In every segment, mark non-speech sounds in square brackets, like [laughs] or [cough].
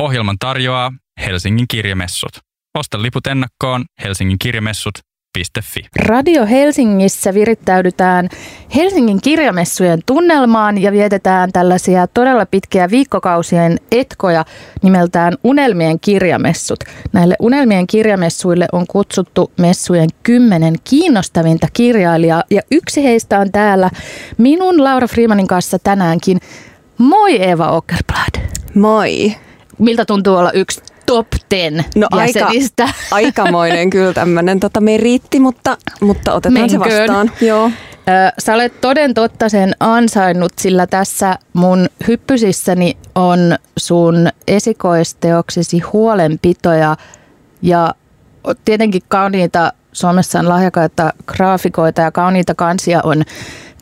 Ohjelman tarjoaa Helsingin kirjamessut. Osta liput ennakkoon Helsingin kirjamessut Fi. Radio Helsingissä virittäydytään Helsingin kirjamessujen tunnelmaan ja vietetään tällaisia todella pitkiä viikkokausien etkoja nimeltään Unelmien kirjamessut. Näille Unelmien kirjamessuille on kutsuttu messujen kymmenen kiinnostavinta kirjailijaa ja yksi heistä on täällä minun Laura Freemanin kanssa tänäänkin. Moi Eva Ockerblad. Moi. Miltä tuntuu olla yksi top 10 no jäsenistä. Aika, [laughs] aikamoinen kyllä tämmöinen tota meriitti, mutta, mutta otetaan Menköön. se vastaan. Joo. Sä olet toden totta sen ansainnut, sillä tässä mun hyppysissäni on sun esikoisteoksesi huolenpitoja ja tietenkin kauniita Suomessa on lahjakaita graafikoita ja kauniita kansia on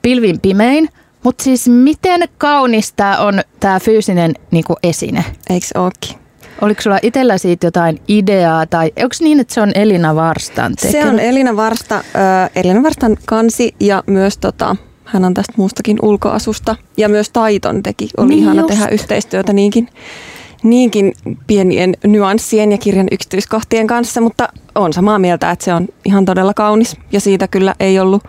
pilvin pimein. Mutta siis miten kaunista on tämä fyysinen niinku, esine? Eikö ookin? Oliko sulla itsellä siitä jotain ideaa tai onko niin, että se on Elina Varstan tekemä? Se on Elina Varsta, äh, Elina Varstan kansi ja myös tota, hän on tästä muustakin ulkoasusta ja myös Taiton teki. Oli niin ihana just. tehdä yhteistyötä niinkin, niinkin pienien nyanssien ja kirjan yksityiskohtien kanssa, mutta on samaa mieltä, että se on ihan todella kaunis ja siitä kyllä ei ollut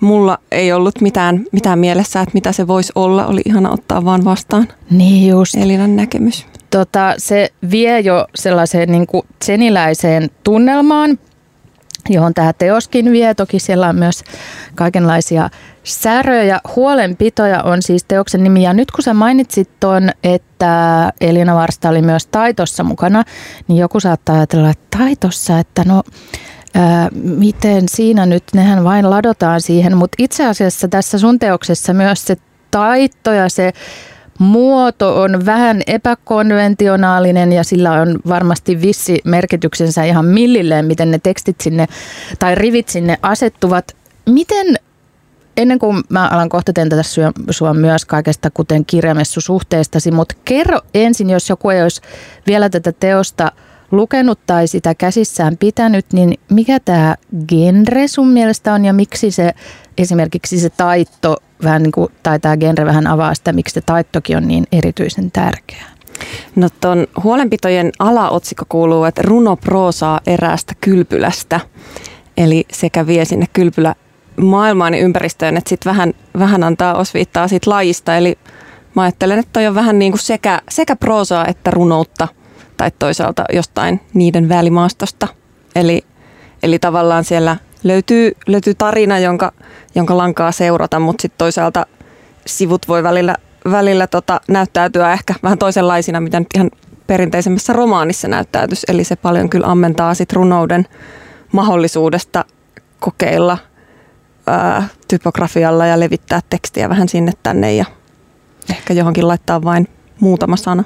mulla ei ollut mitään, mitään mielessä, että mitä se voisi olla. Oli ihana ottaa vaan vastaan. Niin just. Elinan näkemys tota, se vie jo sellaiseen niin kuin seniläiseen tunnelmaan, johon tämä teoskin vie. Toki siellä on myös kaikenlaisia säröjä. Huolenpitoja on siis teoksen nimi. Ja nyt kun sä mainitsit tuon, että Elina Varsta oli myös taitossa mukana, niin joku saattaa ajatella, että taitossa, että no miten siinä nyt, nehän vain ladotaan siihen. Mutta itse asiassa tässä sun teoksessa myös se taitto ja se muoto on vähän epäkonventionaalinen ja sillä on varmasti vissi merkityksensä ihan millilleen, miten ne tekstit sinne tai rivit sinne asettuvat. Miten ennen kuin mä alan kohta tätä sua myös kaikesta, kuten kirjamessusuhteestasi, mutta kerro ensin, jos joku ei olisi vielä tätä teosta lukenut tai sitä käsissään pitänyt, niin mikä tämä genre sun mielestä on ja miksi se esimerkiksi se taitto vähän niin kuin, tai tämä genre vähän avaa sitä, miksi se taittokin on niin erityisen tärkeä? No tuon huolenpitojen alaotsikko kuuluu, että runo proosaa eräästä kylpylästä. Eli sekä vie sinne kylpylä maailmaan ja ympäristöön, että sitten vähän, vähän antaa osviittaa siitä lajista. Eli mä ajattelen, että toi on vähän niin kuin sekä, sekä proosaa että runoutta tai toisaalta jostain niiden välimaastosta. Eli, eli tavallaan siellä löytyy, löytyy tarina, jonka, jonka lankaa seurata, mutta sitten toisaalta sivut voi välillä, välillä tota, näyttäytyä ehkä vähän toisenlaisina, mitä nyt ihan perinteisemmässä romaanissa näyttäytyisi. Eli se paljon kyllä ammentaa sit runouden mahdollisuudesta kokeilla ää, typografialla ja levittää tekstiä vähän sinne tänne ja ehkä johonkin laittaa vain muutama sana.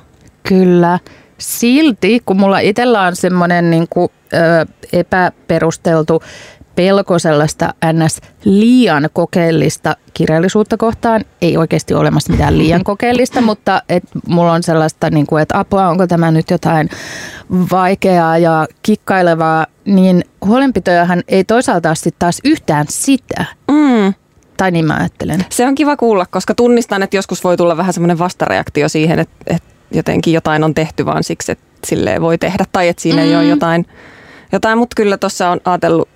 Kyllä. Silti, kun mulla itsellä on semmoinen niin kuin, ö, epäperusteltu pelko sellaista ns. liian kokeellista kirjallisuutta kohtaan. Ei oikeasti ole olemassa mitään liian kokeellista, [laughs] mutta et mulla on sellaista, niin kuin, että apua, onko tämä nyt jotain vaikeaa ja kikkailevaa, niin huolenpitojahan ei toisaalta sitten taas yhtään sitä. Mm. Tai niin mä ajattelen. Se on kiva kuulla, koska tunnistan, että joskus voi tulla vähän semmoinen vastareaktio siihen, että, että jotenkin jotain on tehty vaan siksi, että silleen voi tehdä. Tai että siinä mm. ei ole jotain, jotain mutta kyllä tuossa on ajatellut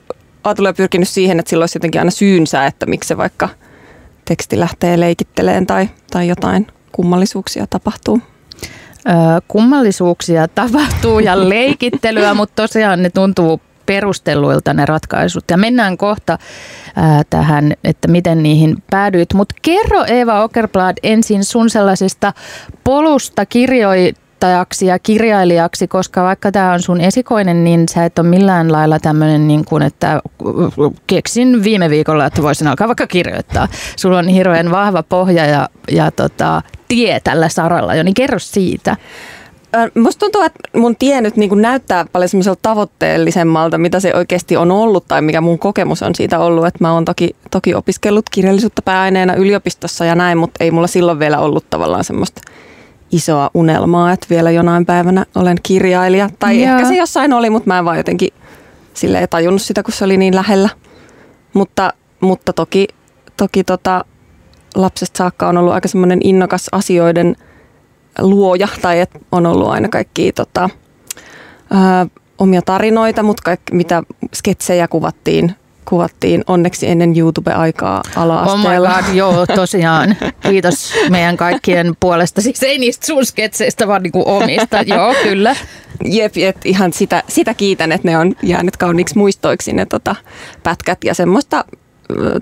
ajatellut ja pyrkinyt siihen, että sillä olisi jotenkin aina syynsä, että miksi se vaikka teksti lähtee leikitteleen tai, tai jotain kummallisuuksia tapahtuu. Öö, kummallisuuksia tapahtuu ja [laughs] leikittelyä, mutta tosiaan ne tuntuu perustelluilta ne ratkaisut. Ja mennään kohta ää, tähän, että miten niihin päädyit. Mutta kerro Eva Okerblad ensin sun sellaisesta polusta kirjoi, kirjoittajaksi ja kirjailijaksi, koska vaikka tämä on sun esikoinen, niin sä et ole millään lailla tämmöinen, niin kuin, että keksin viime viikolla, että voisin alkaa vaikka kirjoittaa. Sulla on hirveän vahva pohja ja, ja tota, tie tällä saralla jo, niin kerro siitä. Musta tuntuu, että mun tie nyt niin näyttää paljon semmoiselta tavoitteellisemmalta, mitä se oikeasti on ollut tai mikä mun kokemus on siitä ollut. Että mä oon toki, toki opiskellut kirjallisuutta pääaineena yliopistossa ja näin, mutta ei mulla silloin vielä ollut tavallaan semmoista isoa unelmaa, että vielä jonain päivänä olen kirjailija. Tai Joo. ehkä se jossain oli, mutta mä en vaan jotenkin sille tajunnut sitä, kun se oli niin lähellä. Mutta, mutta toki, toki tota, lapsesta saakka on ollut aika semmoinen innokas asioiden luoja tai että on ollut aina kaikki tota, ää, omia tarinoita, mutta kaikki, mitä sketsejä kuvattiin kuvattiin onneksi ennen YouTube-aikaa ala-asteella. Oh my god, joo, tosiaan. Kiitos meidän kaikkien puolesta. Siis ei niistä sun sketseistä, vaan niinku omista. joo, kyllä. Jep, et ihan sitä, sitä kiitän, että ne on jäänyt kauniiksi muistoiksi ne tota, pätkät ja semmoista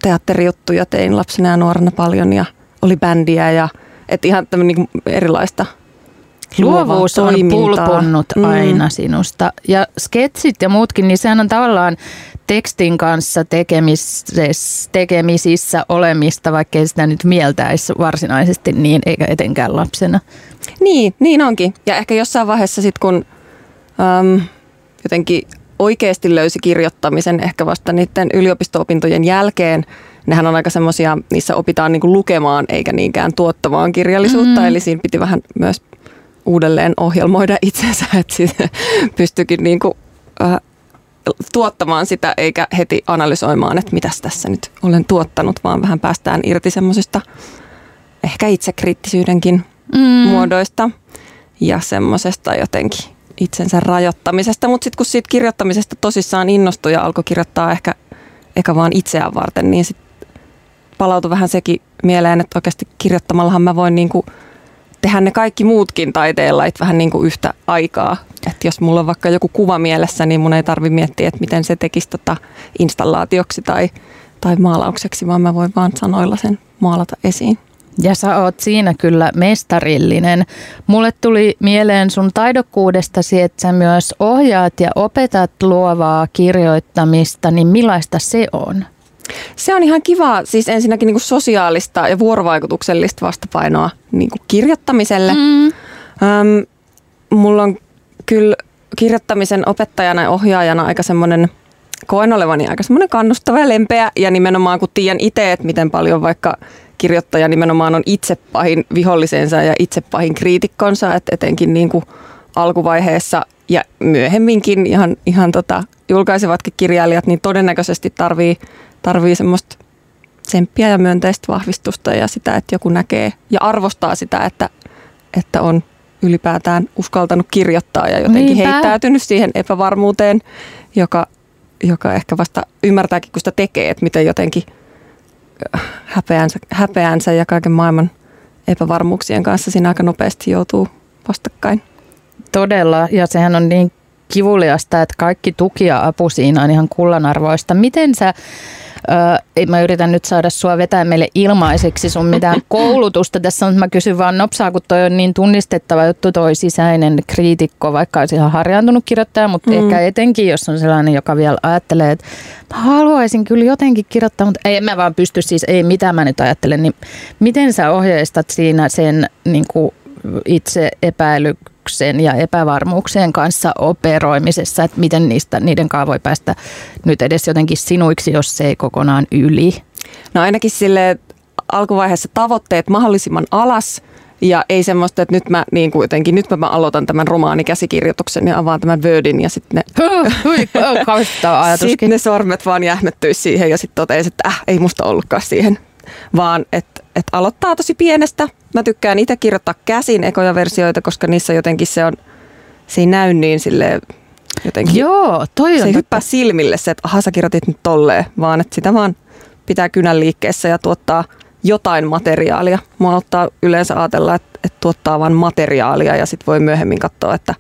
teatterijuttuja tein lapsena ja nuorena paljon ja oli bändiä ja et ihan tämmöinen niin erilaista Luovuus on pulponnut mm. aina sinusta. Ja sketsit ja muutkin, niin sehän on tavallaan tekstin kanssa tekemisissä, tekemisissä olemista, vaikka ei sitä nyt mieltäisi varsinaisesti niin, eikä etenkään lapsena. Niin, niin onkin. Ja ehkä jossain vaiheessa sitten, kun äm, jotenkin oikeasti löysi kirjoittamisen ehkä vasta niiden yliopisto-opintojen jälkeen, nehän on aika semmoisia, niissä opitaan niinku lukemaan eikä niinkään tuottamaan kirjallisuutta, mm. eli siinä piti vähän myös uudelleen ohjelmoida [laughs] itsensä, että pystyikin niinku, äh, tuottamaan sitä eikä heti analysoimaan, että mitäs tässä nyt olen tuottanut, vaan vähän päästään irti semmoisista ehkä itsekriittisyydenkin mm. muodoista ja semmoisesta jotenkin itsensä rajoittamisesta. Mutta sitten kun siitä kirjoittamisesta tosissaan innostui ja alkoi kirjoittaa ehkä, ehkä vaan itseään varten, niin sitten palautui vähän sekin mieleen, että oikeasti kirjoittamallahan mä voin niinku tehdä ne kaikki muutkin taiteella vähän niin kuin yhtä aikaa. Että jos mulla on vaikka joku kuva mielessä, niin mun ei tarvi miettiä, että miten se tekisi tota installaatioksi tai, tai maalaukseksi, vaan mä voin vaan sanoilla sen maalata esiin. Ja sä oot siinä kyllä mestarillinen. Mulle tuli mieleen sun taidokkuudestasi, että sä myös ohjaat ja opetat luovaa kirjoittamista, niin millaista se on? Se on ihan kiva, siis ensinnäkin niin kuin sosiaalista ja vuorovaikutuksellista vastapainoa niin kuin kirjoittamiselle. Mm. Öm, mulla on kyllä kirjoittamisen opettajana ja ohjaajana aika semmoinen, koen olevani aika semmoinen kannustava ja lempeä ja nimenomaan kun tiedän itse, että miten paljon vaikka kirjoittaja nimenomaan on itse pahin vihollisensa ja itse pahin kriitikkonsa, että etenkin niin kuin alkuvaiheessa ja myöhemminkin ihan, ihan tota, julkaisevatkin kirjailijat, niin todennäköisesti tarvii tarvii semmoista tsemppiä ja myönteistä vahvistusta ja sitä, että joku näkee ja arvostaa sitä, että, että on ylipäätään uskaltanut kirjoittaa ja jotenkin Niinpä. heittäytynyt siihen epävarmuuteen, joka, joka ehkä vasta ymmärtääkin, kun sitä tekee, että miten jotenkin häpeänsä, häpeänsä ja kaiken maailman epävarmuuksien kanssa siinä aika nopeasti joutuu vastakkain. Todella, ja sehän on niin kivuliasta, että kaikki tuki ja apu siinä on ihan kullanarvoista. Miten sä ei mä yritän nyt saada sua vetää meille ilmaiseksi sun mitään [laughs] koulutusta tässä, mutta mä kysyn vaan nopsaa, kun toi on niin tunnistettava juttu toi sisäinen kriitikko, vaikka olisi ihan harjaantunut kirjoittaja, mutta mm. ehkä etenkin, jos on sellainen, joka vielä ajattelee, että mä haluaisin kyllä jotenkin kirjoittaa, mutta ei mä vaan pysty siis, ei mitä mä nyt ajattelen, niin miten sä ohjeistat siinä sen niin kuin itse epäily pelotyksen ja epävarmuuksien kanssa operoimisessa, että miten niistä, niiden kanssa voi päästä nyt edes jotenkin sinuiksi, jos se ei kokonaan yli? No ainakin sille alkuvaiheessa tavoitteet mahdollisimman alas ja ei semmoista, että nyt mä niin kuin jotenkin, nyt mä aloitan tämän romaanikäsikirjoituksen ja avaan tämän Wordin ja sitten ne, [laughs] sitten ne sormet vaan jähmettyisi siihen ja sitten totesi, että äh, ei musta ollutkaan siihen. Vaan että et aloittaa tosi pienestä. Mä tykkään itse kirjoittaa käsin ekoja versioita, koska niissä jotenkin se on, se ei näy niin sille jotenkin. Joo, toi Se ei hyppää silmille se, että aha sä kirjoitit nyt tolleen, vaan että sitä vaan pitää kynän liikkeessä ja tuottaa jotain materiaalia. Mua ottaa yleensä ajatella, että, että tuottaa vain materiaalia ja sitten voi myöhemmin katsoa, että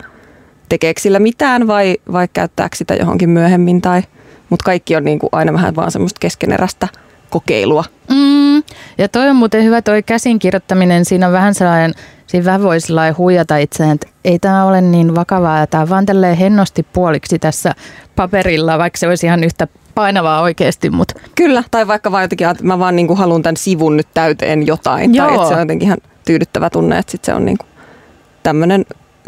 tekeekö sillä mitään vai, vai käyttääkö sitä johonkin myöhemmin. Tai, mutta kaikki on niin kuin aina vähän vaan semmoista keskeneräistä kokeilua. Mm, ja toi on muuten hyvä toi käsinkirjoittaminen. Siinä on vähän sellainen, siinä vähän voi huijata itseään, että ei tämä ole niin vakavaa ja tämä vaan tälleen hennosti puoliksi tässä paperilla, vaikka se olisi ihan yhtä painavaa oikeasti. Mutta. Kyllä, tai vaikka vaan jotenkin, että mä vaan niin kuin haluan tämän sivun nyt täyteen jotain. Joo. Tai että se on jotenkin ihan tyydyttävä tunne, että sit se on niin kuin tämmöinen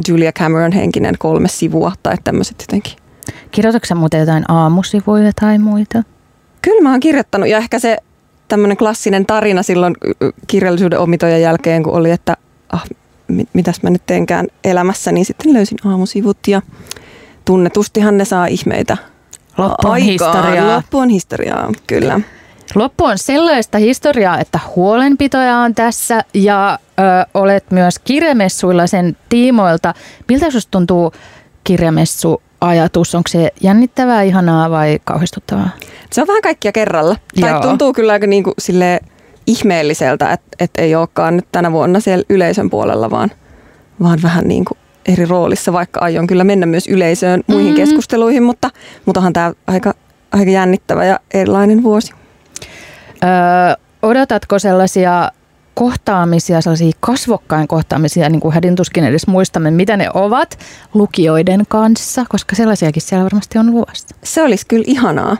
Julia Cameron henkinen kolme sivua tai tämmöiset jotenkin. Kirjoitatko muuten jotain aamusivuja tai muita? Kyllä mä oon kirjoittanut ja ehkä se tämmöinen klassinen tarina silloin kirjallisuuden omitojen jälkeen, kun oli, että ah, mitäs mä nyt teenkään elämässä, niin sitten löysin aamusivut ja tunnetustihan ne saa ihmeitä Loppu on aikaan. historiaa. Loppu on historiaa, kyllä. Loppu on sellaista historiaa, että huolenpitoja on tässä ja ö, olet myös kirjamessuilla sen tiimoilta. Miltä sinusta tuntuu kirjamessu ajatus? Onko se jännittävää, ihanaa vai kauhistuttavaa? Se on vähän kaikkia kerralla. Joo. Tai tuntuu kyllä aika niin kuin sille ihmeelliseltä, että, että ei olekaan nyt tänä vuonna siellä yleisön puolella, vaan, vaan vähän niin kuin eri roolissa, vaikka aion kyllä mennä myös yleisöön muihin mm-hmm. keskusteluihin, mutta, mutta onhan tämä aika, aika jännittävä ja erilainen vuosi. Öö, odotatko sellaisia kohtaamisia, sellaisia kasvokkain kohtaamisia, niin kuin hädintuskin edes muistamme, mitä ne ovat lukijoiden kanssa, koska sellaisiakin siellä varmasti on luvassa. Se olisi kyllä ihanaa.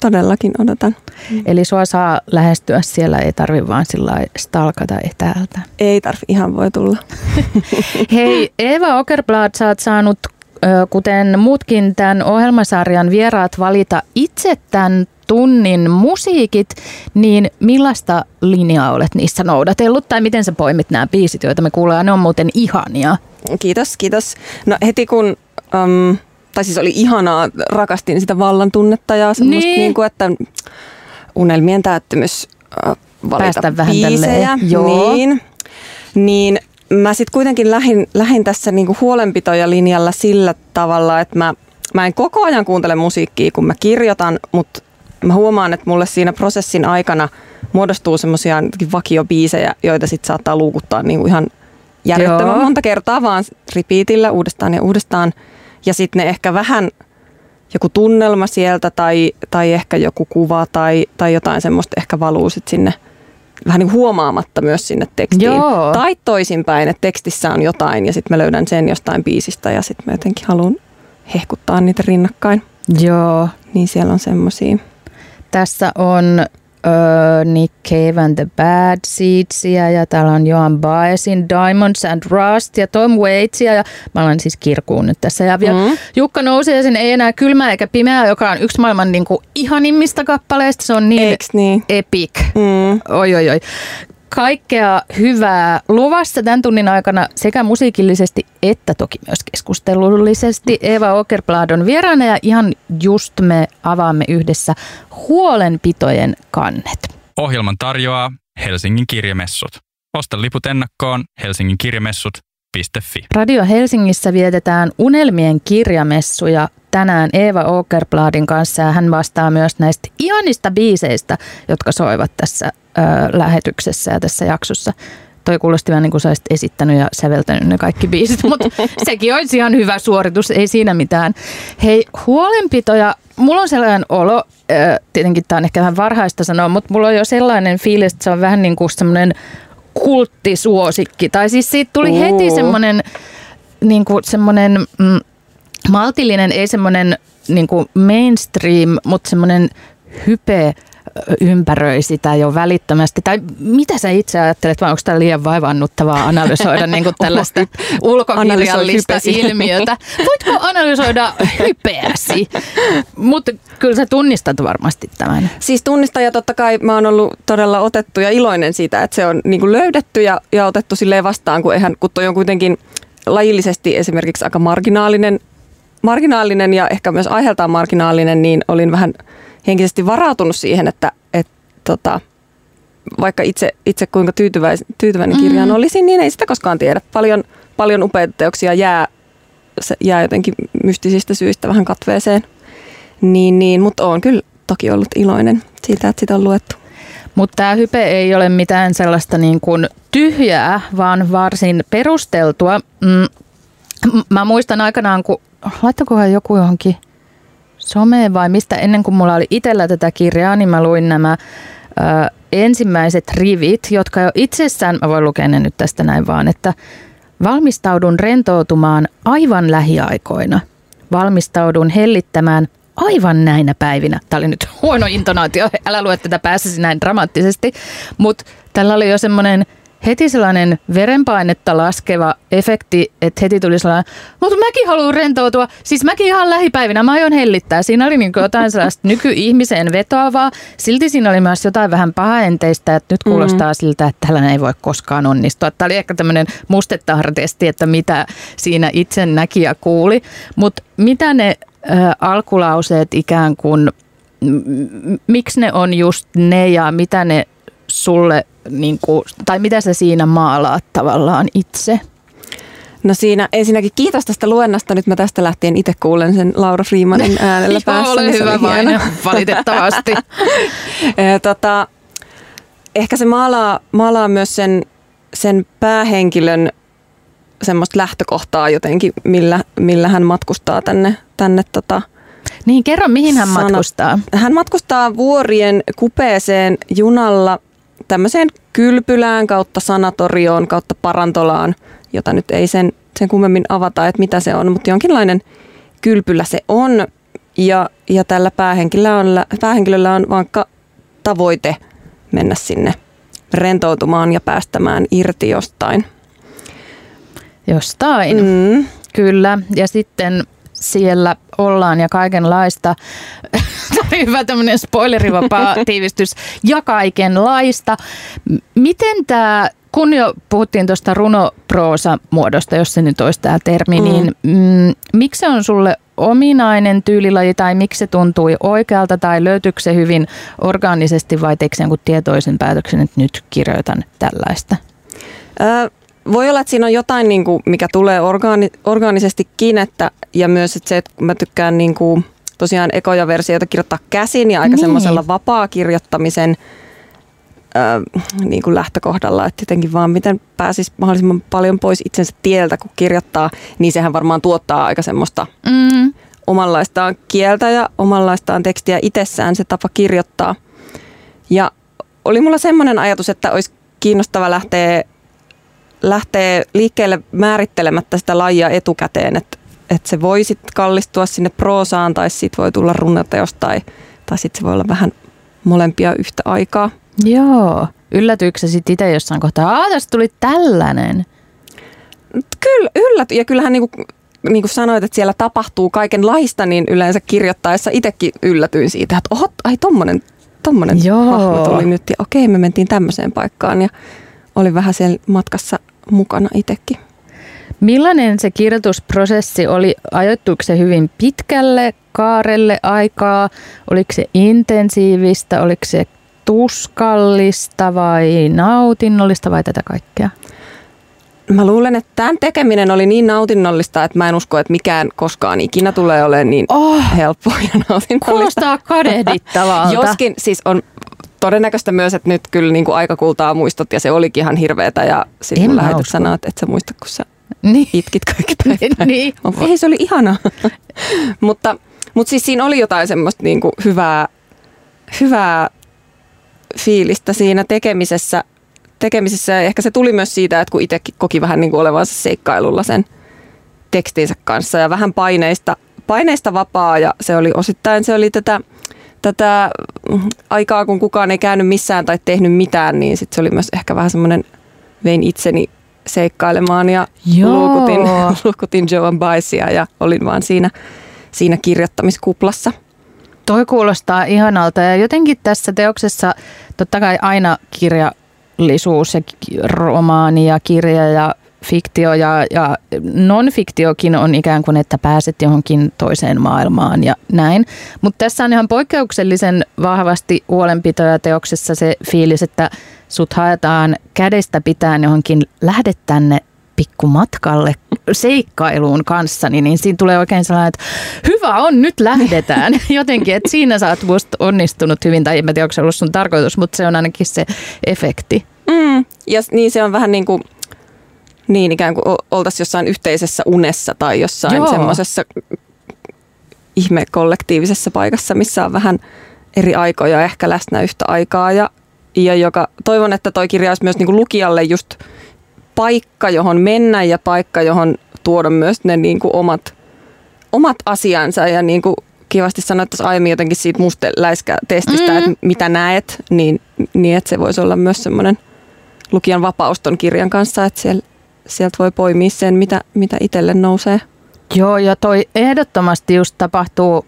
Todellakin odotan. Mm. Eli sua saa lähestyä siellä, ei tarvi vaan sillä stalkata etäältä. Ei tarvi, ihan voi tulla. [laughs] Hei, Eva Okerblad, sä oot saanut kuten muutkin tämän ohjelmasarjan vieraat valita itse tämän tunnin musiikit, niin millaista linjaa olet niissä noudatellut tai miten sä poimit nämä biisit, joita me kuullaan, ne on muuten ihania. Kiitos, kiitos. No heti kun, um, tai siis oli ihanaa, rakastin sitä vallan tunnetta ja semmoista niin. niin kuin, että unelmien täyttymys uh, valita Päästä vähän biisejä. Joo. Niin, niin mä sitten kuitenkin lähin, lähin tässä niinku huolenpitoja linjalla sillä tavalla, että mä, mä en koko ajan kuuntele musiikkia, kun mä kirjoitan, mutta mä huomaan, että mulle siinä prosessin aikana muodostuu semmoisia vakiobiisejä, joita sitten saattaa luukuttaa niinku ihan järjettömän monta kertaa vaan repeatillä uudestaan ja uudestaan. Ja sitten ne ehkä vähän joku tunnelma sieltä tai, tai ehkä joku kuva tai, tai jotain semmoista ehkä valuu sitten sinne vähän niin huomaamatta myös sinne tekstiin. Joo. Tai toisinpäin, että tekstissä on jotain ja sitten mä löydän sen jostain biisistä ja sitten mä jotenkin haluan hehkuttaa niitä rinnakkain. Joo. Niin siellä on semmoisia. Tässä on Nick Cave and the Bad Seedsia ja täällä on Joan Baezin Diamonds and Rust ja Tom Waitsia ja mä olen siis kirkuun nyt tässä. Ja vielä mm. Jukka nousee sen Ei enää kylmää eikä pimeää, joka on yksi maailman niin kuin, ihanimmista kappaleista. Se on niin, Eiks niin? epic. Mm. Oi, oi, oi kaikkea hyvää luvassa tämän tunnin aikana sekä musiikillisesti että toki myös keskustelullisesti. Eva Okerblad on vieraana ja ihan just me avaamme yhdessä huolenpitojen kannet. Ohjelman tarjoaa Helsingin kirjamessut. Osta liput ennakkoon Helsingin kirjamessut.fi. Radio Helsingissä vietetään unelmien kirjamessuja tänään Eeva Okerbladin kanssa ja hän vastaa myös näistä ihanista biiseistä, jotka soivat tässä ö, lähetyksessä ja tässä jaksossa. Toi kuulosti vähän niin kuin sä esittänyt ja säveltänyt ne kaikki biisit, mutta [laughs] sekin olisi ihan hyvä suoritus, ei siinä mitään. Hei, huolenpitoja, mulla on sellainen olo, tietenkin tämä on ehkä vähän varhaista sanoa, mutta mulla on jo sellainen fiilis, että se on vähän niin kuin semmoinen kulttisuosikki. Tai siis siitä tuli uh. heti semmoinen, niin kuin semmoinen mm, maltillinen, ei semmoinen niin mainstream, mutta semmoinen hype ympäröi sitä jo välittömästi? Tai mitä sä itse ajattelet, vai onko tämä liian vaivannuttavaa analysoida niin kuin [laughs] tällaista ulkokirjallista ilmiötä? Voitko analysoida hypeäsi? Mutta kyllä sä tunnistat varmasti tämän. Siis tunnistan ja totta kai mä oon ollut todella otettu ja iloinen siitä, että se on niin kuin löydetty ja, ja otettu silleen vastaan, kun, eihän, kun toi on kuitenkin lajillisesti esimerkiksi aika marginaalinen, marginaalinen ja ehkä myös aiheeltaan marginaalinen, niin olin vähän – henkisesti varautunut siihen, että et, tota, vaikka itse, itse kuinka tyytyväis, tyytyväinen kirjaan mm. olisin, niin ei sitä koskaan tiedä. Paljon, paljon upeita teoksia jää, jää jotenkin mystisistä syistä vähän katveeseen. Niin, niin, mutta on kyllä toki ollut iloinen siitä, että sitä on luettu. Mutta tämä hype ei ole mitään sellaista niin kuin tyhjää, vaan varsin perusteltua. Mm, mä muistan aikanaan, kun laittakohan joku johonkin – someen vai mistä ennen kuin mulla oli itsellä tätä kirjaa, niin mä luin nämä ö, ensimmäiset rivit, jotka jo itsessään, mä voin lukea ne nyt tästä näin vaan, että valmistaudun rentoutumaan aivan lähiaikoina. Valmistaudun hellittämään aivan näinä päivinä. Tämä oli nyt huono intonaatio, älä lue tätä päässäsi näin dramaattisesti, mutta tällä oli jo semmoinen – heti sellainen verenpainetta laskeva efekti, että heti tuli sellainen, mutta mäkin haluan rentoutua. Siis mäkin ihan lähipäivinä, mä aion hellittää. Siinä oli niin jotain sellaista [laughs] nykyihmiseen vetoavaa. Silti siinä oli myös jotain vähän pahaenteistä, että nyt kuulostaa mm. siltä, että tällainen ei voi koskaan onnistua. Tämä oli ehkä tämmöinen mustetahartesti, että mitä siinä itse näki ja kuuli. Mutta mitä ne äh, alkulauseet ikään kuin miksi ne on just ne ja mitä ne sulle, niin kuin, tai mitä sä siinä maalaat tavallaan itse? No siinä ensinnäkin kiitos tästä luennasta. Nyt mä tästä lähtien itse kuulen sen Laura Freemanin [laughs] äänellä päässä. ole niin se hyvä vain, [laughs] valitettavasti. [laughs] Tota, ehkä se maalaa, maalaa myös sen, sen päähenkilön semmoista lähtökohtaa jotenkin, millä, millä hän matkustaa tänne, tänne tota, niin, kerro mihin hän Sana- matkustaa. Hän matkustaa vuorien kupeeseen junalla tämmöiseen kylpylään kautta sanatorioon kautta parantolaan, jota nyt ei sen, sen kummemmin avata, että mitä se on, mutta jonkinlainen kylpylä se on. Ja, ja tällä päähenkilöllä on, päähenkilöllä on vankka tavoite mennä sinne rentoutumaan ja päästämään irti jostain. Jostain. Mm. Kyllä, ja sitten siellä ollaan ja kaikenlaista. [laughs] Tämä oli hyvä tämmöinen spoilerivapaa [laughs] tiivistys. Ja kaikenlaista. Miten tämä, kun jo puhuttiin tuosta runoproosa-muodosta, jos se nyt olisi tämä termi, Mm. niin mm, miksi se on sulle ominainen tyylilaji tai miksi se tuntui oikealta tai löytyykö se hyvin orgaanisesti vai teikö se jonkun tietoisen päätöksen, että nyt kirjoitan tällaista? Ö, voi olla, että siinä on jotain, niin kuin, mikä tulee orgaani, orgaanisestikin, että, ja myös että se, että mä tykkään niin kuin, tosiaan ekoja versioita kirjoittaa käsin ja aika Niin. semmoisella vapaa-kirjoittamisen ö, niin kuin lähtökohdalla, että jotenkin vaan miten pääsisi mahdollisimman paljon pois itsensä tieltä, kun kirjoittaa, niin sehän varmaan tuottaa aika semmoista Mm. omanlaistaan kieltä ja omanlaistaan tekstiä itsessään se tapa kirjoittaa. Ja oli mulla semmoinen ajatus, että olisi kiinnostava lähteä, lähteä liikkeelle määrittelemättä sitä lajia etukäteen, että, että se voi sitten kallistua sinne proosaan tai sitten voi tulla runoteos tai, tai sitten se voi olla vähän molempia yhtä aikaa. Joo. Yllätyykö sitten itse jossain kohtaa, että tästä tuli tällainen? Kyllä, ylläty. Ja kyllähän niin kuin, niin kuin sanoit, että siellä tapahtuu kaikenlaista, niin yleensä kirjoittaessa itsekin yllätyin siitä, että oho, ai tommonen, tommonen Joo. hahmo tuli nyt. Ja okei, me mentiin tämmöiseen paikkaan ja olin vähän siellä matkassa mukana itsekin. Millainen se kirjoitusprosessi oli? Ajoittuiko se hyvin pitkälle kaarelle aikaa? Oliko se intensiivistä? Oliko se tuskallista vai nautinnollista vai tätä kaikkea? Mä luulen, että tämän tekeminen oli niin nautinnollista, että mä en usko, että mikään koskaan ikinä tulee olemaan niin Oh, helppoa ja nautinnollista. kuulostaa kadehdittavalta. Joskin siis on todennäköistä myös, että nyt kyllä niin kuin aika kultaa muistot ja se olikin ihan hirveetä ja En sitten mä lähetät sanoa, että et sä muista, kun sä Niin. itkit kaikki päivät. [laughs] niin. Ei, se oli ihanaa. [laughs] mutta, mutta siis siinä oli jotain semmoista niin kuin hyvää, hyvää fiilistä siinä tekemisessä, tekemisessä. Ja ehkä se tuli myös siitä, että kun itsekin koki vähän niin kuin olevansa seikkailulla sen tekstinsä kanssa ja vähän paineista, paineista vapaa ja se oli osittain se oli tätä, tätä aikaa, kun kukaan ei käynyt missään tai tehnyt mitään, niin sitten se oli myös ehkä vähän semmoinen, vein itseni seikkailemaan ja Joo. luukutin, luukutin [laughs] Joan Baesia ja olin vaan siinä, siinä kirjoittamiskuplassa. Toi kuulostaa ihanalta ja jotenkin tässä teoksessa totta kai aina kirjallisuus ja romaani ja kirja ja fiktio ja, ja non-fiktiokin on ikään kuin, että pääset johonkin toiseen maailmaan ja näin. Mutta tässä on ihan poikkeuksellisen vahvasti huolenpitoja teoksessa se fiilis, että sut haetaan kädestä pitäen johonkin, lähdet tänne pikkumatkalle seikkailuun kanssani, niin siinä tulee oikein sellainen, että hyvä on, nyt lähdetään. [laughs] Jotenkin, että siinä sä oot musta onnistunut hyvin, tai en mä tiedä, onko se ollut sun tarkoitus, mutta se on ainakin se efekti. Mm, ja niin se on vähän niin kuin, niin ikään kuin oltaisiin jossain yhteisessä unessa tai jossain Joo. semmoisessa ihme kollektiivisessa paikassa, missä on vähän eri aikoja ehkä läsnä yhtä aikaa. Ja, ja joka, toivon, että toi kirja olisi myös niin kuin lukijalle just paikka, johon mennä ja paikka, johon tuoda myös ne niin kuin omat, omat asiansa ja niin kuin kivasti sanoit tuossa aiemmin jotenkin siitä musteläiskä-testistä, Mm. mm. että mitä näet, niin, niin että se voisi olla myös semmoinen lukijan vapaus ton kirjan kanssa, että siellä, sieltä voi poimia sen, mitä, mitä itselle nousee. Joo, ja toi ehdottomasti just tapahtuu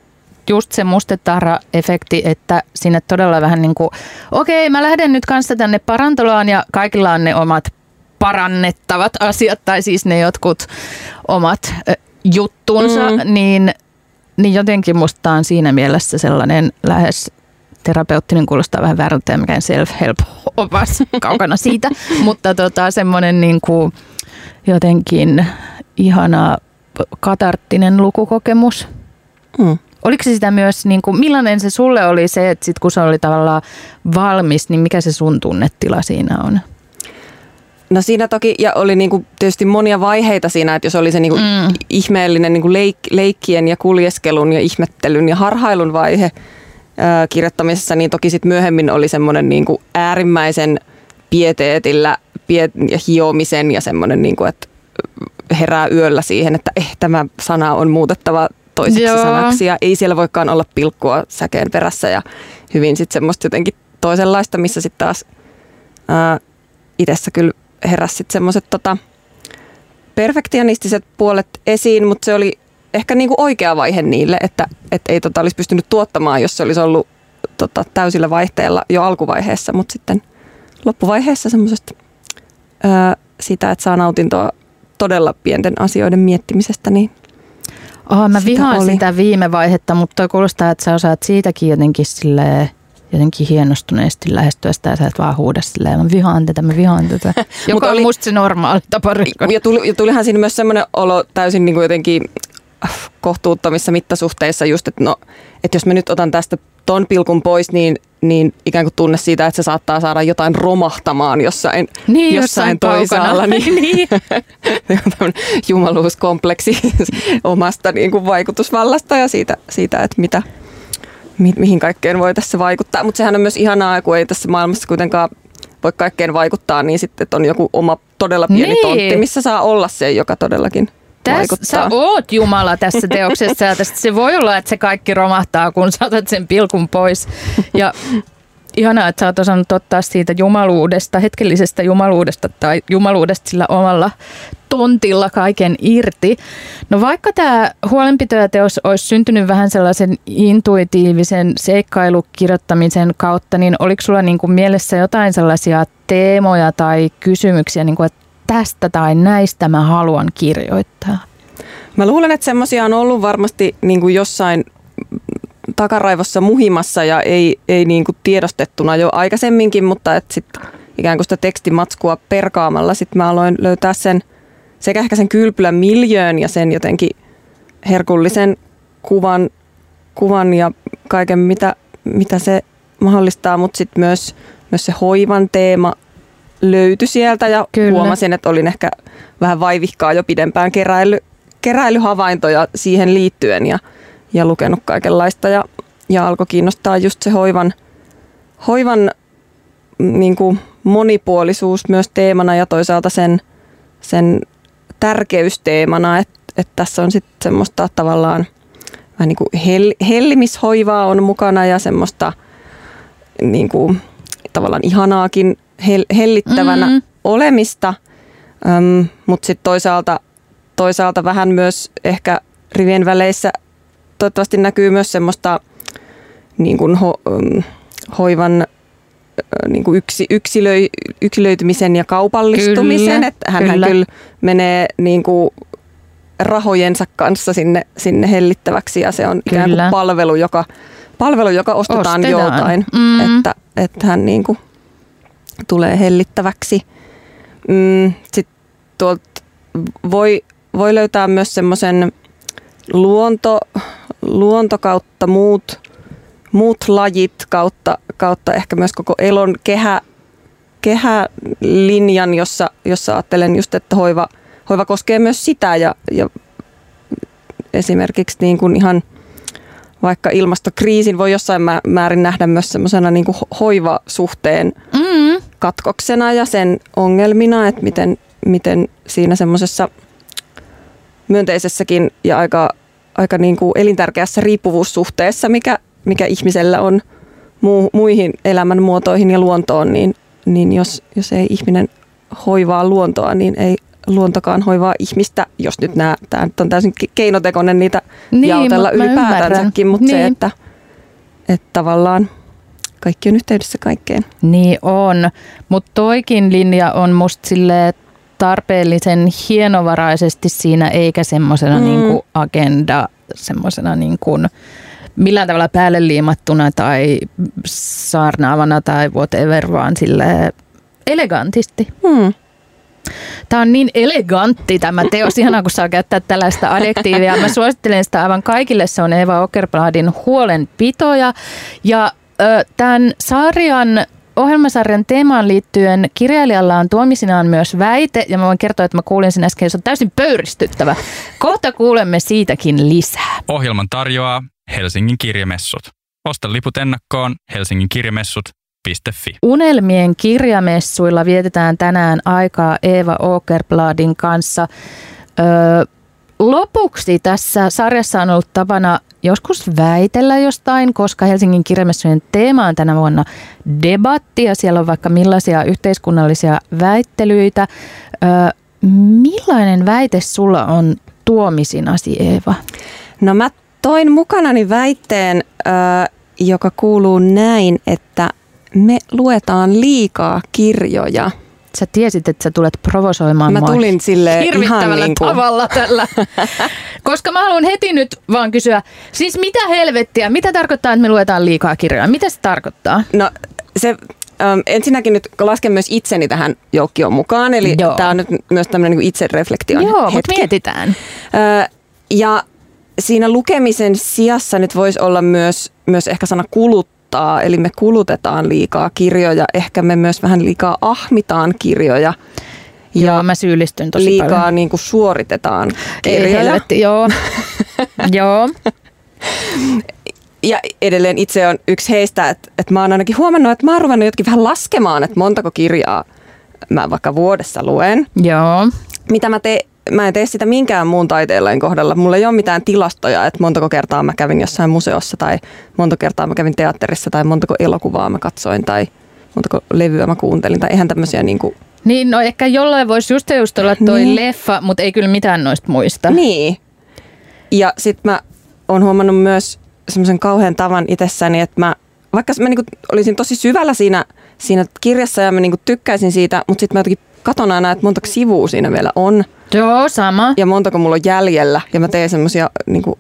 just se mustetarra-efekti, että sinne todella vähän niin kuin, okei, mä lähden nyt kanssa tänne parantolaan ja kaikilla on ne omat parannettavat asiat, tai siis ne jotkut omat juttunsa, Mm. mm. niin niin jotenkin musta on siinä mielessä sellainen lähes terapeuttinen kuulostaa vähän väärältä ja mikään self-help opas kaukana [laughs] siitä, mutta tota, semmoinen niin kuin jotenkin ihana katarttinen lukukokemus. Mm. Oliko se sitä myös, niin kuin, millainen se sulle oli se, että sit kun se oli tavallaan valmis, niin mikä se sun tunnetila siinä on? No siinä toki, ja oli niinku tietysti monia vaiheita siinä, että jos oli se niinku mm. ihmeellinen niinku leik- leikkien ja kuljeskelun ja ihmettelyn ja harhailun vaihe ää, kirjoittamisessa, niin toki sitten myöhemmin oli semmoinen niinku äärimmäisen pieteetillä piet- ja hiomisen ja semmoinen, niinku, että herää yöllä siihen, että eh, tämä sana on muutettava toiseksi Joo. sanaksi ja ei siellä voikaan olla pilkkua säkeen perässä ja hyvin sitten semmoista jotenkin toisenlaista, missä sitten taas itsessä kyllä heräsi sitten semmoiset tota, perfektionistiset puolet esiin, mutta se oli ehkä niinku oikea vaihe niille, että et ei tota olisi pystynyt tuottamaan, jos se olisi ollut tota, täysillä vaihteella jo alkuvaiheessa, mutta sitten loppuvaiheessa semmoisesta sitä, että saa nautintoa todella pienten asioiden miettimisestä, niin Oh, mä vihaan sitä, sitä viime vaihetta, mutta toi kuulostaa, että sä osaat siitäkin jotenkin silleen jotenkin hienostuneesti lähestyä sitä ja sä et vaan huuda silleen, mä vihaan tätä, mä vihaan tätä. [laughs] Joka oli, on musta se normaali tapa ja, tuli, ja tulihan siinä myös semmoinen olo täysin niin kuin jotenkin äh, kohtuuttomissa mittasuhteissa just, että no, että jos mä nyt otan tästä ton pilkun pois, niin, niin ikään kuin tunne siitä, että se saattaa saada jotain romahtamaan jossain, niin, jossain, jossain toisaalla. Niin, niin. [laughs] jumaluuskompleksi [laughs] omasta niin kuin vaikutusvallasta ja siitä, siitä että mitä, mi, mihin kaikkeen voi tässä vaikuttaa. Mutta sehän on myös ihanaa, kun ei tässä maailmassa kuitenkaan voi kaikkeen vaikuttaa, niin sitten on joku oma todella pieni niin. tontti, missä saa olla se, joka todellakin Täs, vaikuttaa. Sä oot Jumala tässä teoksessa ja tästä se voi olla, että se kaikki romahtaa, kun saatat sen pilkun pois. Ja ihanaa, että sä oot osannut ottaa siitä jumaluudesta, hetkellisestä jumaluudesta tai jumaluudesta sillä omalla tontilla kaiken irti. No vaikka tämä huolenpito ja teos olisi syntynyt vähän sellaisen intuitiivisen seikkailukirjoittamisen kautta, niin oliko sulla niin kuin mielessä jotain sellaisia teemoja tai kysymyksiä, niin kuin, että tästä tai näistä mä haluan kirjoittaa? Mä luulen, että semmoisia on ollut varmasti niin kuin jossain takaraivossa muhimassa ja ei, ei niin kuin tiedostettuna jo aikaisemminkin, mutta että sit ikään kuin sitä tekstimatskua perkaamalla sit mä aloin löytää sen sekä ehkä sen kylpylän miljöön ja sen jotenkin herkullisen kuvan, kuvan ja kaiken, mitä, mitä se mahdollistaa, mutta sitten myös, myös se hoivan teema löytyi sieltä ja Kyllä. huomasin, että olin ehkä vähän vaivihkaa jo pidempään keräily, keräilyhavaintoja siihen liittyen ja, ja lukenut kaikenlaista ja, ja alkoi kiinnostaa just se hoivan, hoivan mm, niin kuin monipuolisuus myös teemana ja toisaalta sen, sen tärkeysteemana, että, että tässä on sitten semmoista tavallaan vähän niin kuin hell, hellimishoivaa on mukana ja semmoista niin kuin, tavallaan ihanaakin hell, hellittävänä mm-hmm. olemista, um, mutta sitten toisaalta, toisaalta vähän myös ehkä rivien väleissä toivottavasti näkyy myös semmoista niin kuin ho, hoivan niin kuin yksi, yksilö, yksilöitymisen ja kaupallistumisen. Kyllä, että hän kyllä. kyllä menee niin kuin rahojensa kanssa sinne, sinne hellittäväksi ja se on kyllä. ikään kuin palvelu, joka, palvelu, joka ostetaan, ostetaan. joltain, mm. että, että hän niin kuin tulee hellittäväksi. Mm, Sitten tuolta voi, voi löytää myös semmoisen luonto, luonto kautta muut, muut lajit kautta, kautta ehkä myös koko elon kehä, kehälinjan, jossa, jossa ajattelen just, että hoiva, hoiva koskee myös sitä ja, ja esimerkiksi niin kuin ihan vaikka ilmastokriisin voi jossain määrin nähdä myös semmoisena niin hoivasuhteen mm. Katkoksena ja sen ongelmina, että miten, miten siinä semmoisessa myönteisessäkin ja aika, aika niin kuin elintärkeässä riippuvuussuhteessa, mikä, mikä ihmisellä on muu, muihin elämänmuotoihin ja luontoon, niin, niin jos, jos ei ihminen hoivaa luontoa, niin ei luontokaan hoivaa ihmistä, jos nyt nämä, tämä nyt on täysin keinotekoinen niitä niin, jaotella ylipäätänsäkin, mutta niin. se, että, että tavallaan kaikki on yhteydessä kaikkeen. Niin on, mutta toikin linja on musta silleen tarpeellisen hienovaraisesti siinä, eikä semmoisena mm. niin agenda semmoisena niin kuin millään tavalla päälle liimattuna tai saarnaavana tai whatever, vaan sille elegantisti. Hmm. Tämä on niin elegantti tämä teos, ihanaa kun saa käyttää tällaista adjektiivia. Mä suosittelen sitä aivan kaikille, se on Eva Okerbladin huolenpitoja. Ja tämän sarjan ohjelmasarjan teemaan liittyen kirjailijalla on tuomisinaan myös väite, ja mä voin kertoa, että mä kuulin sen äsken, se on täysin pöyristyttävä. Kohta kuulemme siitäkin lisää. Ohjelman tarjoaa Helsingin kirjamessut. Osta liput ennakkoon Helsingin kirjamessut. Unelmien kirjamessuilla vietetään tänään aikaa Eeva Åkerbladin kanssa. Öö, lopuksi tässä sarjassa on ollut tapana joskus väitellä jostain, koska Helsingin kirjamessujen teema on tänä vuonna debatti ja siellä on vaikka millaisia yhteiskunnallisia väittelyitä. Öö, millainen väite sulla on tuomisinasi, Eeva? No mä toin mukanani väitteen, öö, joka kuuluu näin, että me luetaan liikaa kirjoja. Sä tiesit, että sä tulet provosoimaan Mä mua tulin sille hirvittävällä ihan niin kuin, tavalla tällä. Koska mä haluan heti nyt vaan kysyä, siis mitä helvettiä, mitä tarkoittaa, että me luetaan liikaa kirjoja? Mitä se tarkoittaa? No se ähm, ensinnäkin nyt lasken myös itseni tähän joukkioon mukaan, eli tämä on nyt myös tämmöinen niin itsereflektion Joo, mutta hetki. mietitään. Ö, ja siinä lukemisen sijassa nyt voisi olla myös, myös ehkä sana kuluttaa, eli me kulutetaan liikaa kirjoja, ehkä me myös vähän liikaa ahmitaan kirjoja Ja Joo, mä syyllistyn tosi liikaa paljon. niin kuin suoritetaan Ei kirjoja. helvetti, joo. [laughs] joo. Ja edelleen itse on yksi heistä, että, että mä oon ainakin huomannut, että mä oon ruvennut jotkin vähän laskemaan, että montako kirjaa mä vaikka vuodessa luen. Joo. Mitä mä teen, mä en tee sitä minkään muun taiteenlain kohdalla. Mulla ei ole mitään tilastoja, että montako kertaa mä kävin jossain museossa tai montako kertaa mä kävin teatterissa tai montako elokuvaa mä katsoin tai montako levyä mä kuuntelin tai eihän tämmöisiä niin kuin, Niin, no ehkä jollain voisi just just olla toi Niin. leffa, mutta ei kyllä mitään noista muista. Niin. Ja sit mä oon huomannut myös semmoisen kauhean tavan itsessäni, että mä, vaikka mä niinku olisin tosi syvällä siinä, siinä kirjassa ja mä niinku tykkäisin siitä, mutta sitten mä jotenkin katon aina, että montako sivua siinä vielä on Joo, sama. ja montako mulla on jäljellä. Ja mä teen semmoisia niinku,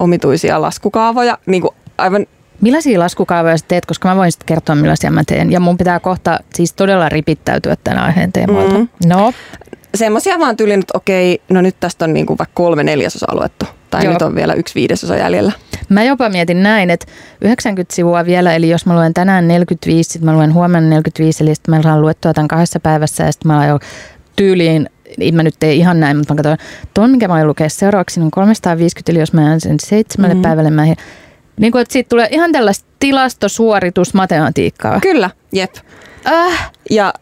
omituisia laskukaavoja, niinku aivan Millaisia laskukaavoja sä teet, koska mä voin sitten kertoa millaisia mä teen. Ja mun pitää kohta siis todella ripittäytyä tämän aiheen teemoilta. Mhm. No, semmoisia vaan tyyliin, että okei, no nyt tästä on niinku vaikka kolme neljäsosa luettu. Tai Joo. nyt on vielä yksi viidesosa jäljellä. mä jopa mietin näin, että 90 sivua vielä, eli jos mä luen tänään 45, sitten mä luen huomenna 45, eli sitten mä saan luettua tämän kahdessa päivässä, ja sitten mä jo tyyliin, niin mä nyt tee ihan näin, mutta mä katsoin, tuon minkä mä lukea seuraavaksi, niin on 350, eli jos mä jään sen seitsemälle Mhm. mm-hmm. päivälle, mä niin kuin, että siitä tulee ihan tällaista tilastosuoritusmatematiikkaa. Kyllä, jep. Äh, Ja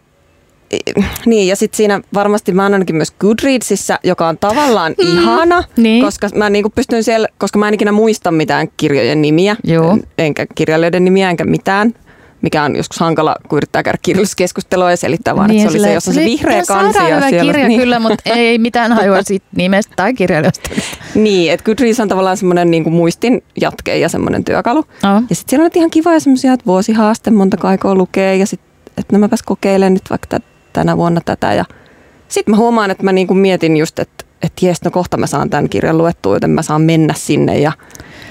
[clears throat] niin, ja sitten siinä varmasti mä oon ainakin myös Goodreadsissa, joka on tavallaan mm. ihana, Niin. koska mä niinku pystyn siellä, koska mä en ikinä muista mitään kirjojen nimiä, Joo. en- enkä kirjailijoiden nimiä, enkä mitään mikä on joskus hankala, kun yrittää käydä kirjallisuuskeskustelua ja selittää vaan, että se oli se, silleen, jos on se vihreä kansi. ja hyvä siellä, kirja niin, kyllä, mutta [laughs] ei mitään hajua siitä nimestä tai kirjailijasta. [laughs] Niin, että Goodreads on tavallaan semmoinen niin muistin jatke ja semmoinen työkalu. Oh. Ja sitten siellä on ihan kivoja semmoisia, että vuosihaaste, montako aikaa lukee ja sitten, että no mäpäs kokeilen nyt vaikka tä- tänä vuonna tätä. Ja sitten mä huomaan, että mä niinku mietin just, että, että jes, no kohta mä saan tämän kirjan luettua, joten mä saan mennä sinne ja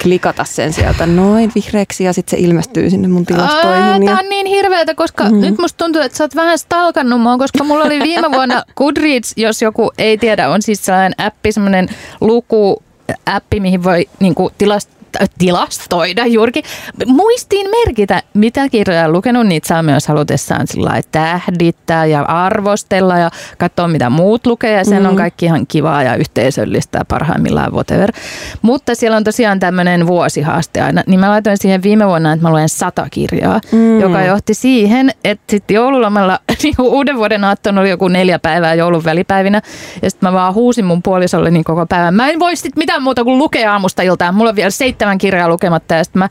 klikata sen sieltä noin vihreäksi ja sitten se ilmestyy sinne mun tilastoihin. Ja... Tämä on niin hirveätä, koska mm-hmm. nyt musta tuntuu, että sä oot vähän stalkannut mua, koska mulla oli viime [laughs] vuonna Goodreads, jos joku ei tiedä, on siis sellainen appi, semmoinen luku appi, mihin voi niin kuin, tilast, tilastoida juurikin. Muistiin merkitä, mitä kirjoja on lukenut, niitä saa myös halutessaan sillä tähdittää ja arvostella ja katsoa, mitä muut lukee ja sen mm. on kaikki ihan kivaa ja yhteisöllistä parhaimmillaan whatever. Mutta siellä on tosiaan tämmöinen vuosihaaste aina, niin mä laitoin siihen viime vuonna, että mä luen sata kirjaa, mm. joka johti siihen, että sitten joululomalla [laughs] niin uuden vuoden aattona oli joku neljä päivää joulun välipäivinä ja sitten mä vaan huusin mun puolisolle niin koko päivän. Mä en voi sit mitään muuta kuin lukea aamusta iltaan. Mulla on vielä seitsemän kirjaa lukematta ja sitten mä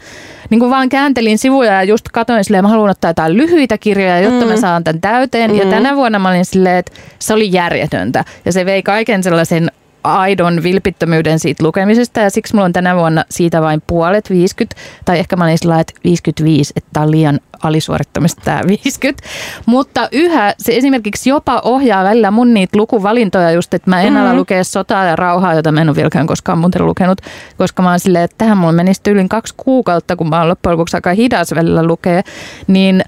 niin kuin vaan kääntelin sivuja ja just katsoin silleen, mä haluan ottaa jotain lyhyitä kirjoja, jotta mm. mä saan tämän täyteen. Mm. Ja tänä vuonna mä olin silleen, että se oli järjetöntä ja se vei kaiken sellaisen aidon vilpittömyyden siitä lukemisesta ja siksi mulla on tänä vuonna siitä vain puolet 50 tai ehkä mä olin sillä että 55, että tää on liian alisuorittamista tämä 50. [laughs] Mutta yhä se esimerkiksi jopa ohjaa välillä mun niitä lukuvalintoja just, että mä en ala Mm. lukea sotaa ja rauhaa, jota mä en ole vieläkään koskaan muuten lukenut, koska mä oon silleen, että tähän mulla menisi tyylin kaksi kuukautta, kun mä oon loppujen lopuksi aika hidas välillä lukee, niin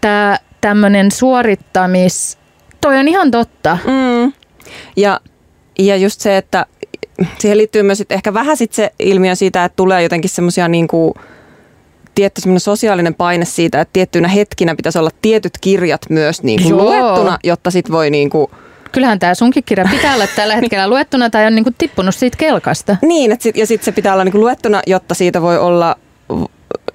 tämä tämmöinen suorittamis, toi on ihan totta. Mm. Ja, ja just se, että siihen liittyy myös ehkä vähän sit se ilmiö siitä, että tulee jotenkin semmoisia niinku, tietty sosiaalinen paine siitä, että tiettyinä hetkinä pitäisi olla tietyt kirjat myös niinku Joo. luettuna, jotta sit voi niinku, Kyllähän tämä sunkin kirja pitää olla tällä [laughs] hetkellä luettuna tai on niinku tippunut siitä kelkasta. niin, että sit, ja sitten se pitää olla niinku luettuna, jotta siitä voi olla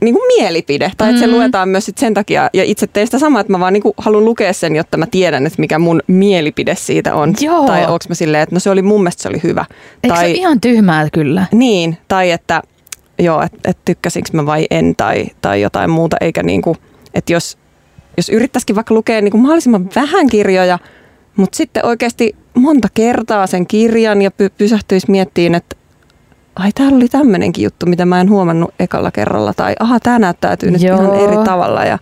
niinku mielipide. Tai että se Mm. luetaan myös sit sen takia, ja itse tein sitä samaa, että mä vaan niinku haluan lukea sen, jotta mä tiedän, että mikä mun mielipide siitä on. Joo. Tai onko mä silleen, että no se oli mun mielestä se oli hyvä. Eikö se tai, ole ihan tyhmää kyllä? Niin, tai että joo, että et tykkäsinkö mä vai en tai, tai jotain muuta, eikä niinku, että jos, jos yrittäisikin vaikka lukea niinku mahdollisimman vähän kirjoja, mutta sitten oikeasti monta kertaa sen kirjan ja py- pysähtyisi miettiin, että ai täällä oli tämmöinenkin juttu, mitä mä en huomannut ekalla kerralla, tai aha, tämä näyttäytyy nyt Joo. ihan eri tavalla. Ja,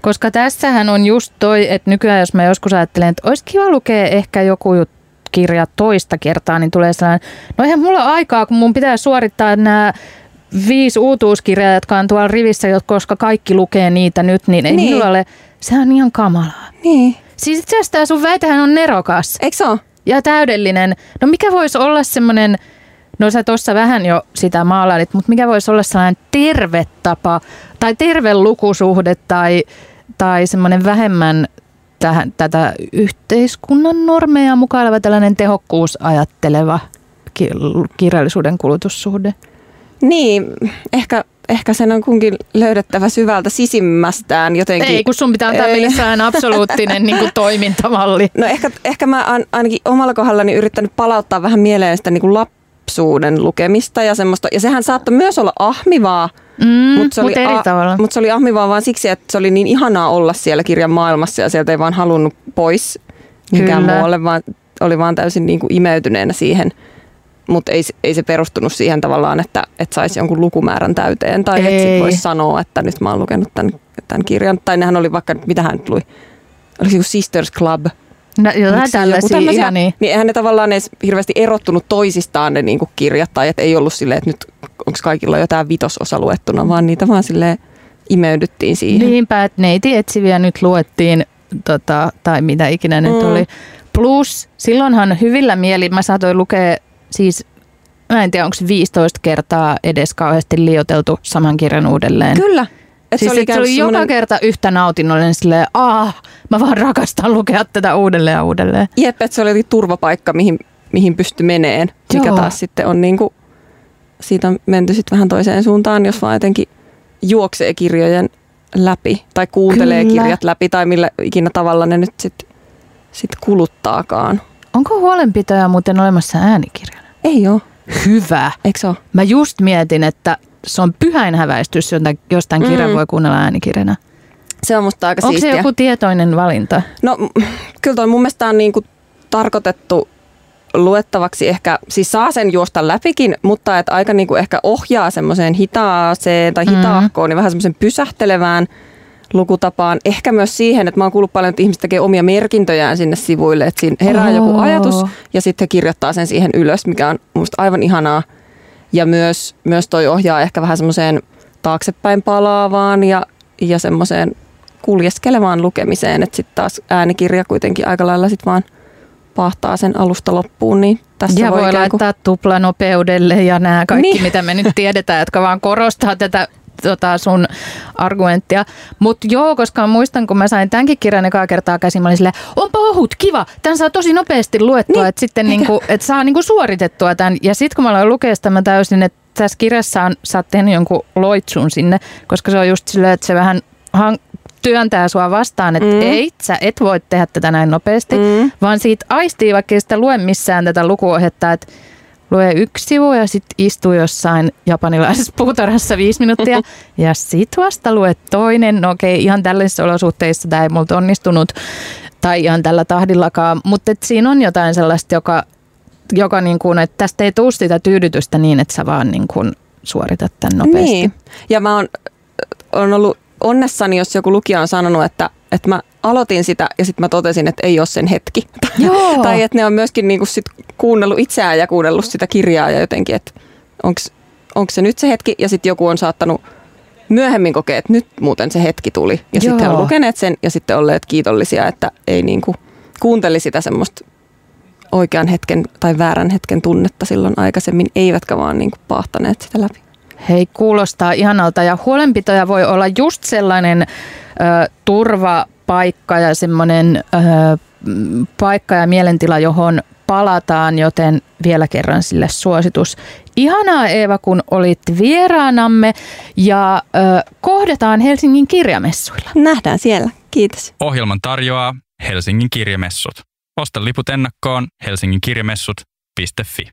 Koska tässähän on just toi, että nykyään jos mä joskus ajattelen, että olisi kiva lukea ehkä joku jut- kirja toista kertaa, niin tulee sellainen, no eihän mulla aikaa, kun mun pitää suorittaa nämä viisi uutuuskirjaa, jotka on tuolla rivissä, koska kaikki lukee niitä nyt, niin ei Niin. minulla ole, se on ihan kamalaa. niin, Siis itse asiassa tää sun väitehän on nerokas eikö se ole? ja täydellinen. No mikä voisi olla semmoinen, no sä tuossa vähän jo sitä maalailit, mutta mikä voisi olla sellainen terve tapa tai terve lukusuhde tai, tai semmoinen vähemmän tähän, tätä yhteiskunnan normeja mukaileva tällainen tehokkuus ajatteleva ki- kirjallisuuden kulutussuhde. Niin, ehkä, ehkä sen on kunkin löydettävä syvältä sisimmästään jotenkin. Ei, kun sun pitää antaa sellainen [laughs] absoluuttinen niin kuin toimintamalli. No ehkä, ehkä mä oon ainakin omalla kohdallani yrittänyt palauttaa vähän mieleen sitä niin kuin lapsuuden lukemista ja semmoista. Ja sehän saattoi myös olla ahmivaa, Mm, Mut mutta se oli eri a- mutta se oli ahmivaa vaan siksi, että se oli niin ihanaa olla siellä kirjan maailmassa ja sieltä ei vaan halunnut pois minkään Kyllä. muualle, vaan oli vaan täysin niin kuin imeytyneenä siihen. Mutta ei, ei se perustunut siihen tavallaan, että, että saisi jonkun lukumäärän täyteen tai että sit Ei. voisi sanoa, että nyt mä oon lukenut tämän, tämän kirjan. Tai nehän oli vaikka, mitä hän lui, oliko se Sisters Club? No, jotain joku tällaisia tämmöisiä? ihan niin. Niin eihän ne tavallaan edes hirveästi erottunut toisistaan ne niinku kirjat, tai että ei ollut silleen, että nyt onko kaikilla jotain vitososa luettuna, vaan niitä vaan silleen imeydyttiin siihen. Niinpä, että neiti etsiviä nyt luettiin, tota, tai mitä ikinä nyt Mm. oli. Plus, silloinhan hyvillä mielin mä saatoin lukea, siis mä en tiedä, onko 15 kertaa edes kauheasti liioteltu saman kirjan uudelleen. Kyllä. Et siis se oli, se oli joka kerta yhtä nautinnollinen silleen, ah, mä vaan rakastan lukea tätä uudelleen ja uudelleen. Jep, että se oli turvapaikka, mihin, mihin pysty meneen, mikä Joo. taas sitten on niinku, siitä on menty sitten vähän toiseen suuntaan, jos vaan jotenkin juoksee kirjojen läpi tai kuuntelee Kyllä. kirjat läpi tai millä ikinä tavalla ne nyt sitten sit kuluttaakaan. Onko huolenpitoja muuten olemassa äänikirjana? Ei ole, Hyvä. eikö se ole? Mä just mietin, että se on pyhäin häväistys, jota jostain kirjan Mm. voi kuunnella äänikirjana. Se on musta aika Onko se joku tietoinen valinta? No [laughs] kyllä toi mun mielestä on niinku tarkoitettu luettavaksi ehkä, siis saa sen juosta läpikin, mutta että aika niinku ehkä ohjaa semmoiseen hitaaseen tai hitaahkoon, niin vähän semmoisen pysähtelevään lukutapaan. Ehkä myös siihen, että mä oon kuullut paljon, että ihmiset tekee omia merkintöjään sinne sivuille, että siinä herää Oo. joku ajatus ja sitten he kirjoittaa sen siihen ylös, mikä on mielestä aivan ihanaa. Ja myös, myös toi ohjaa ehkä vähän semmoiseen taaksepäin palaavaan ja, ja semmoiseen kuljeskelevaan lukemiseen, että sitten taas äänikirja kuitenkin aika lailla sit vaan pahtaa sen alusta loppuun, niin tässä ja voi, voi kuin- laittaa tuplanopeudelle ja nämä kaikki, Niin. mitä me nyt tiedetään, jotka vaan korostaa tätä tota sun argumenttia. Mutta joo, koska muistan, kun mä sain tämänkin kirjan ekaa kertaa käsin, mä olin silleen, onpa ohut, kiva, tämän saa tosi nopeasti luettua, Niin, että sitten niinku, et saa niinku suoritettua tämän. Ja sitten kun mä aloin lukea sitä, mä täysin, että tässä kirjassa on, sä oot tehnyt jonkun loitsun sinne, koska se on just silleen, että se vähän han- työntää sua vastaan, että Mm. ei, sä et voi tehdä tätä näin nopeasti, Mm. vaan siitä aistii, vaikka ei sitä lue missään tätä lukuohjetta, että lue yksi sivu ja sitten istuu jossain japanilaisessa puutarhassa viisi minuuttia [laughs] ja sitten vasta lue toinen. No okei, ihan tällaisissa olosuhteissa tämä ei multa onnistunut tai ihan tällä tahdillakaan, mutta et siinä on jotain sellaista, joka, joka niin kuin, että tästä ei tule sitä tyydytystä niin, että sä vaan niin kuin suoritat tämän nopeasti. Niin. Ja mä oon, on ollut onnessani, jos joku lukija on sanonut, että, että mä aloitin sitä ja sitten mä totesin, että ei ole sen hetki. [laughs] Joo. tai että ne on myöskin niinku sit kuunnellut itseään ja kuunnellut sitä kirjaa ja jotenkin, että onko se nyt se hetki ja sitten joku on saattanut myöhemmin kokea, että nyt muuten se hetki tuli. Ja sitten on lukeneet sen ja sitten olleet kiitollisia, että ei niinku kuunteli sitä semmoista oikean hetken tai väärän hetken tunnetta silloin aikaisemmin, eivätkä vaan niinku paahtaneet sitä läpi. Hei, kuulostaa ihanalta ja huolenpitoja voi olla just sellainen ö, turvapaikka ja semmoinen ö, paikka ja mielentila, johon palataan, joten vielä kerran sille suositus. Ihanaa Eeva, kun olit vieraanamme ja ö, kohdataan Helsingin kirjamessuilla. Nähdään siellä. Kiitos. Ohjelman tarjoaa Helsingin kirjamessut. Osta liput ennakkoon helsinginkirjamessut.fi.